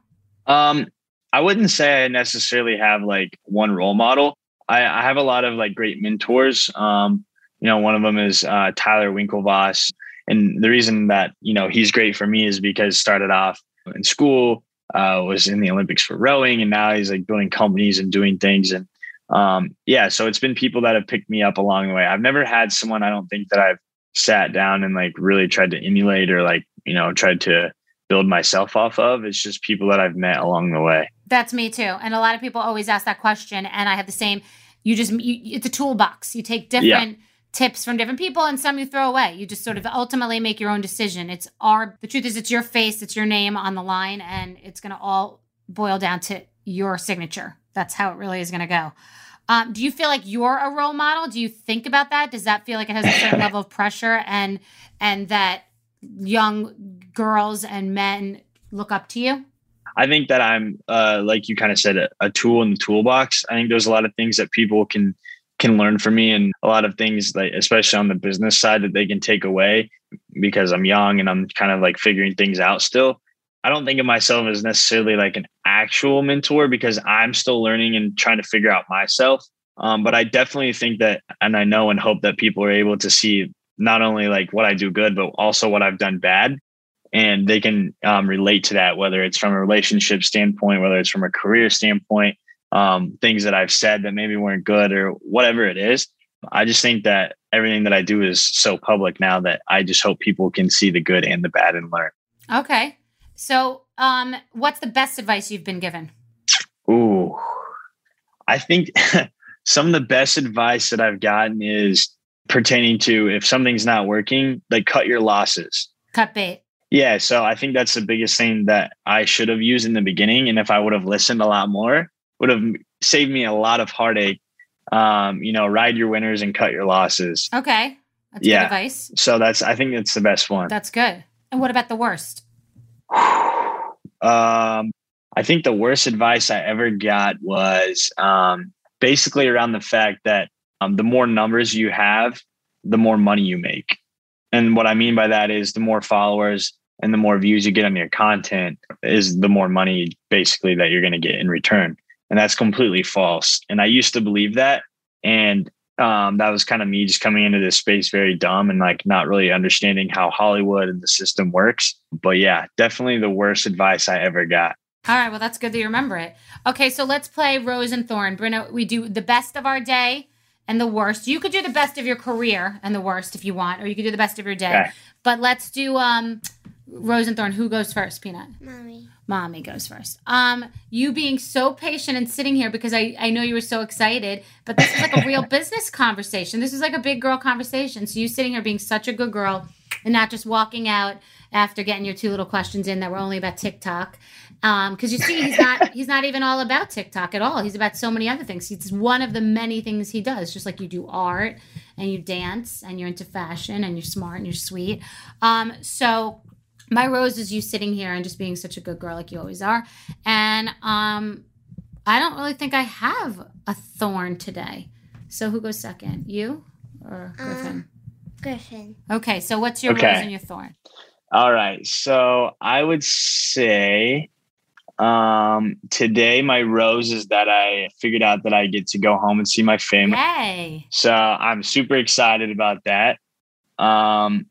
Um, I wouldn't say I necessarily have like one role model. I, I have a lot of like great mentors. Um, you know, one of them is uh, Tyler Winklevoss. And the reason that, you know, he's great for me is because started off in school, uh, was in the Olympics for rowing, and now he's like building companies and doing things. And um, yeah, so it's been people that have picked me up along the way. I've never had someone I don't think that I've sat down and like really tried to emulate or like, you know, tried to build myself off of. It's just people that I've met along the way. That's me too. And a lot of people always ask that question. And I have the same, you just, you, it's a toolbox. You take different yeah. tips from different people and some you throw away. You just sort of ultimately make your own decision. It's our, the truth is, it's your face, it's your name on the line, and it's going to all boil down to your signature. That's how it really is going to go. Um, do you feel like you're a role model? Do you think about that? Does that feel like it has a certain level of pressure and and that young girls and men look up to you? I think that I'm, uh, like you kind of said, a, a, tool in the toolbox. I think there's a lot of things that people can can learn from me, and a lot of things, like especially on the business side, that they can take away because I'm young and I'm kind of like figuring things out still. I don't think of myself as necessarily like an actual mentor because I'm still learning and trying to figure out myself. Um, but I definitely think that, and I know and hope that people are able to see not only like what I do good, but also what I've done bad. And they can um, relate to that, whether it's from a relationship standpoint, whether it's from a career standpoint, um, things that I've said that maybe weren't good or whatever it is. I just think that everything that I do is so public now that I just hope people can see the good and the bad and learn. Okay. So, um, what's the best advice you've been given? Ooh, I think some of the best advice that I've gotten is pertaining to if something's not working, like cut your losses. Cut bait. Yeah. So I think that's the biggest thing that I should have used in the beginning. And if I would have listened a lot more, would have saved me a lot of heartache. Um, you know, ride your winners and cut your losses. Okay. That's yeah. good advice. So that's I think it's the best one. That's good. And what about the worst? um I think the worst advice I ever got was um basically around the fact that um, the more numbers you have, the more money you make. And what I mean by that is the more followers and the more views you get on your content is the more money basically that you're going to get in return. And that's completely false. And I used to believe that. And um, that was kind of me just coming into this space very dumb and like not really understanding how Hollywood and the system works. But yeah, definitely the worst advice I ever got. All right. Well, that's good that you remember it. Okay. So let's play Rose and Thorn. Bruno, we do the best of our day and the worst. You could do the best of your career and the worst if you want, or you could do the best of your day. Okay. But let's do um Rose and Thorn. Who goes first, Peanut? Mommy. Mommy goes first. Um, you being so patient and sitting here because I, I know you were so excited, but this is like a real business conversation. This is like a big girl conversation. So you sitting here being such a good girl and not just walking out after getting your two little questions in that were only about TikTok. Um, because you see, he's not he's not even all about TikTok at all. He's about so many other things. He's one of the many things he does, just like you do art and you dance and you're into fashion and you're smart and you're sweet. Um, so my rose is you sitting here and just being such a good girl like you always are. And um, I don't really think I have a thorn today. So who goes second? You or Griffin? Griffin. okay, so what's your Okay. rose and your thorn? All right. So I would say um today my rose is that I figured out that I get to go home and see my family. Yay. So I'm super excited about that. Um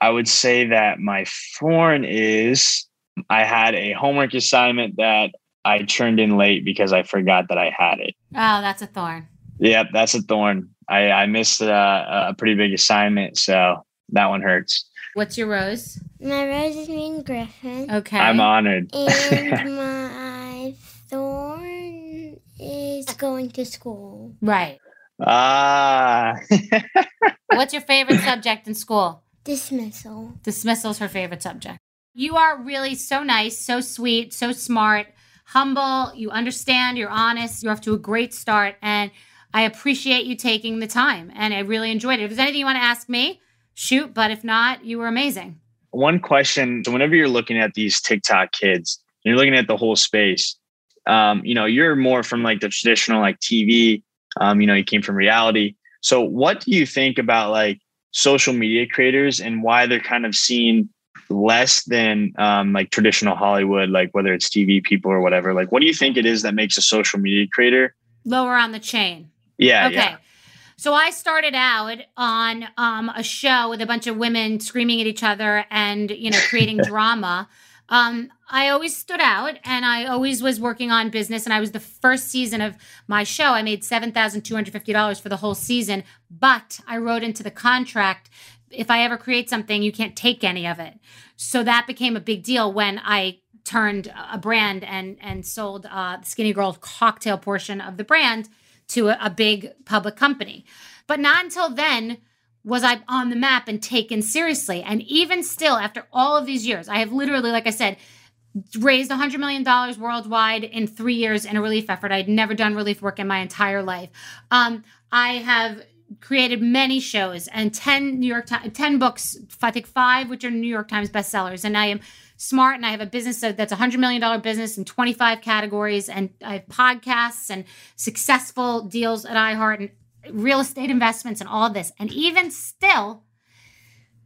I would say that my thorn is I had a homework assignment that I turned in late because I forgot that I had it. Oh, that's a thorn. Yep, that's a thorn. I, I missed uh, a pretty big assignment, so that one hurts. What's your rose? My rose is me and Griffin. Okay. I'm honored. And my thorn is going to school. Right. Ah, What's your favorite subject in school? Dismissal. Dismissal is her favorite subject. You are really so nice, so sweet, so smart, humble. You understand, you're honest, you're off to a great start. And I appreciate you taking the time. And I really enjoyed it. If there's anything you want to ask me, shoot. But if not, you were amazing. one question. So whenever you're looking at these TikTok kids, you're looking at the whole space. Um, you know, you're more from like the traditional like TV. Um, you know, you came from reality. So what do you think about like social media creators and why they're kind of seen less than um, like traditional Hollywood, like whether it's TV people or whatever? Like, what do you think it is that makes a social media creator? Lower on the chain. Yeah, okay. yeah. So I started out on um, a show with a bunch of women screaming at each other and you know creating drama. Um, I always stood out, and I always was working on business. And I was the first season of my show. I made seven thousand two hundred fifty dollars for the whole season. But I wrote into the contract if I ever create something, you can't take any of it. So that became a big deal when I turned a brand and and sold uh, the Skinnygirl cocktail portion of the brand to a, a big public company. But not until then was I on the map and taken seriously. And even still, after all of these years, I have literally, like I said, raised $100 million worldwide in three years in a relief effort. I'd never done relief work in my entire life. Um, I have created many shows and 10 New York Times, 10 books, I think five, which are New York Times bestsellers. And I am smart and I have a business that's a $100 million business in 25 categories. And I have podcasts and successful deals at iHeart and real estate investments and all of this. And even still,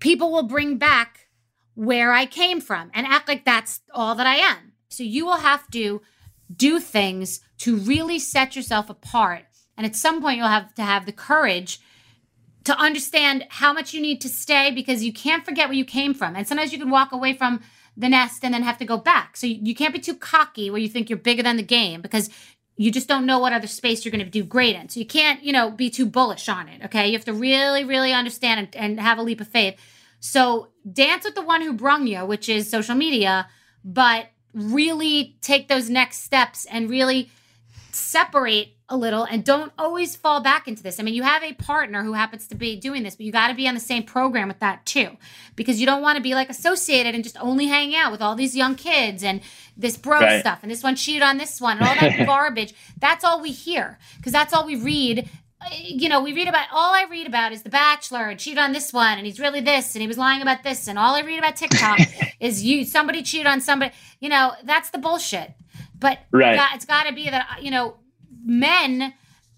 people will bring back where I came from and act like that's all that I am. So you will have to do things to really set yourself apart. And at some point, you'll have to have the courage to understand how much you need to stay because you can't forget where you came from. And sometimes you can walk away from the nest and then have to go back. So you, you can't be too cocky where you think you're bigger than the game because you just don't know what other space you're going to do great in. So you can't, you know, be too bullish on it. Okay. You have to really, really understand and, and have a leap of faith. So dance with the one who brung you, which is social media, but really take those next steps and really separate a little and don't always fall back into this. I mean, you have a partner who happens to be doing this, but you got to be on the same program with that too, because you don't want to be like associated and just only hang out with all these young kids and this bro Right. stuff and this one cheated on this one and all that garbage. That's all we hear because that's all we read. Uh, You know, we read about all I read about is The Bachelor and cheated on this one and he's really this and he was lying about this and all I read about TikTok is you somebody cheated on somebody. You know, that's the bullshit. But Right. it's got to be that you know men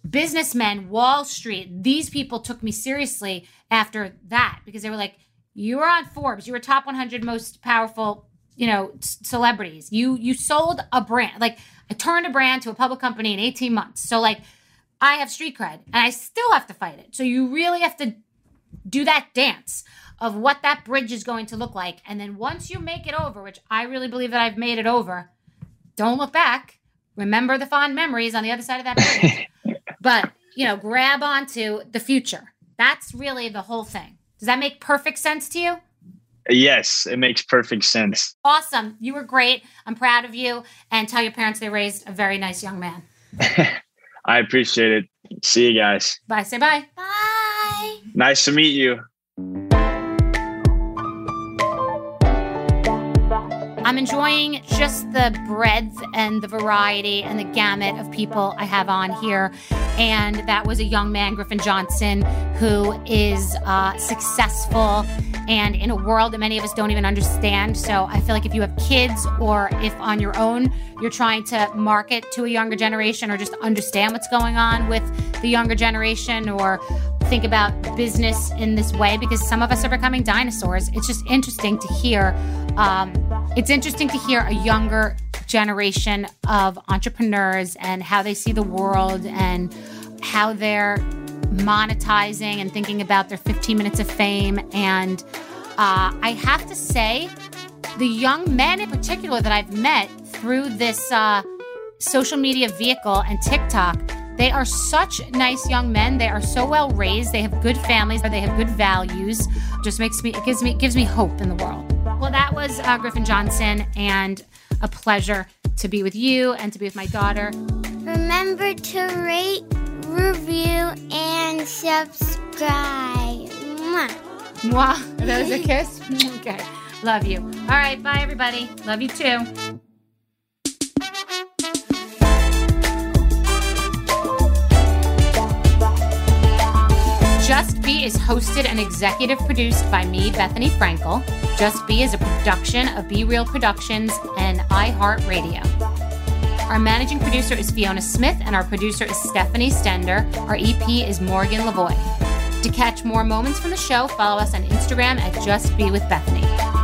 businessmen wall street these people took me seriously after that because they were like you were on forbes. You were top 100 most powerful you know c- celebrities. You you sold a brand like i turned a brand to a public company in 18 months. So like i have street cred and i still have to fight it. So you really have to do that dance of what that bridge is going to look like. And then once you make it over which i really believe that i've made it over don't look back. Remember the fond memories on the other side of that bridge. but you know, grab onto the future. That's really the whole thing. Does that make perfect sense to you? Yes, it makes perfect sense. Awesome. You were great. I'm proud of you. And tell your parents they raised a very nice young man. I appreciate it. See you guys. Bye. Say bye. Bye. Nice to meet you. I'm enjoying just the breadth and the variety and the gamut of people I have on here. And that was a young man, Griffin Johnson, who is uh, successful and in a world that many of us don't even understand. So I feel like if you have kids or if on your own you're trying to market to a younger generation or just understand what's going on with the younger generation or think about business in this way because some of us are becoming dinosaurs. It's just interesting to hear. Um, it's interesting to hear a younger generation of entrepreneurs and how they see the world and how they're monetizing and thinking about their 15 minutes of fame. And uh, I have to say, the young men in particular that I've met through this uh, social media vehicle and TikTok they are such nice young men. They are so well raised. They have good families. They have good values. Just makes me it gives me it gives me hope in the world. Well, that was uh, Griffin Johnson, and a pleasure to be with you and to be with my daughter. Remember to rate, review, and subscribe. Mwah. Mwah. That was a kiss. okay. Love you. All right. Bye, everybody. Love you too. Just Be is hosted and executive produced by me, Bethenny Frankel. Just Be is a production of Be Real Productions and iHeartRadio. Our managing producer is Fiona Smith, and our producer is Stephanie Stender. Our EP is Morgan Lavoy. To catch more moments from the show, follow us on Instagram at Just Be with Bethenny.